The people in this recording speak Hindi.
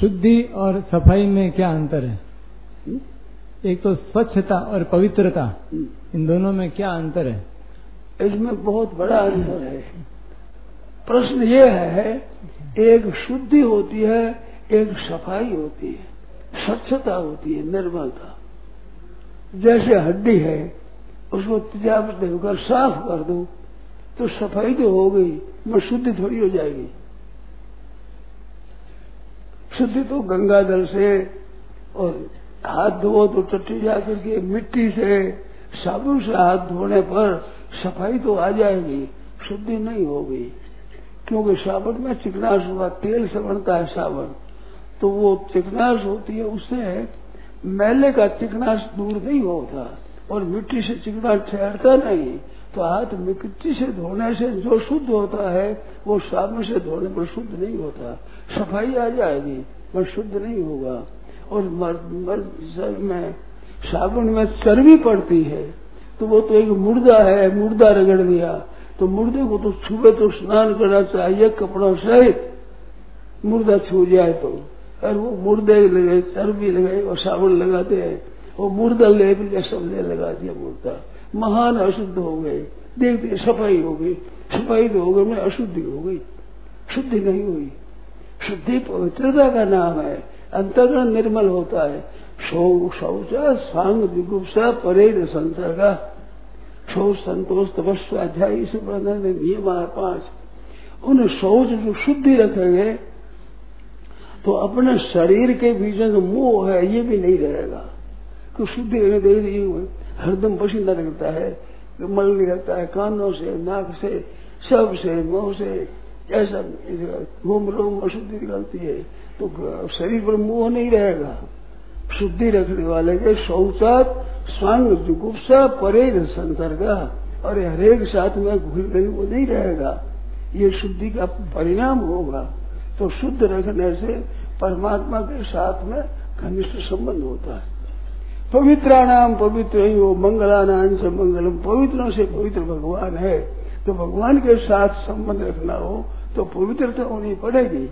शुद्धि और सफ़ाई में क्या अंतर है? एक तो स्वच्छता और पवित्रता। इन दोनों में क्या अंतर है इसमें बहुत बड़ा अंतर है प्रश्न ये है, एक शुद्धि होती है, एक सफ़ाई होती है स्वच्छता होती है, निर्मलता जैसे हड्डी है, उसको तेजाब देकर साफ़ कर दो तो सफ़ाई तो हो गई मैं शुद्धि थोड़ी हो जाएगी शुद्धि तो गंगा जल से और हाथ धो तो चट्टी जा करके मिट्टी से, साबुन से हाथ धोने पर सफ़ाई तो आ जाएगी, शुद्धि नहीं होगी। क्योंकि साबुन में चिकनाश हुआ, तेल से बनता है साबुन। तो वो चिकनाश होती है, उससे मैले का चिकनाश दूर नहीं होता। और मिट्टी से चिकना ठहरता नहीं तो हाथ मिट्टी से धोने से जो शुद्ध होता है, वो साबुन से धोने पर शुद्ध नहीं होता। सफ़ाई आ जाएगी, पर शुद्ध नहीं होगा। और में साबुन में चर्बी पड़ती है तो वो तो एक मुर्दा है, मुर्दा रगड़ दिया। तो मुर्दे को तो सुबह तो स्नान करना चाहिए कपड़ों सहित। मुर्दा छू जाए तो। और वो मुर्दे लगे, चर्बी लगे और साबुन लगाते हैं। वो मुर्दा ले भी सब ले लगा दिया मुर्दा। महान अशुद्ध हो गए। देखते सफ़ाई हो गई। सफ़ाई तो हो गई, मैं अशुद्धि हो गई। शुद्धि नहीं हुई। शुद्धि पवित्रता का नाम है। अंतगण निर्मल होता है। शौच सांग विगुप्सा परे संसर्गा। शौच संतोष तपस्या अध्याय नियम है पाँच। उन शौच जो शुद्धि रखेंगे तो अपने शरीर के बीच में जो मोह है, ये भी नहीं रहेगा। तो शुद्धि दे रही हरदम पसीना लगता है मल निकलता है, कानों से, नाक से, सबसे, मुँह से ऐसा घूम रोम अशुद्धि निकलती है तो शरीर पर मोह नहीं रहेगा। शुद्धि रखने वाले के शौचात स्वांग जुगुप्सा परे संसर्ग। और हरेक साथ में घुल गई वो नहीं रहेगा। ये शुद्धि का परिणाम होगा। तो शुद्ध रखने से परमात्मा के साथ में घनिष्ठ संबंध होता है। पवित्राणाम पवित्र ही हो मंगलानाम से मंगलम पवित्रों से पवित्र भगवान है। तो भगवान के साथ संबंध रखना हो तो पवित्रता होनी पड़ेगी।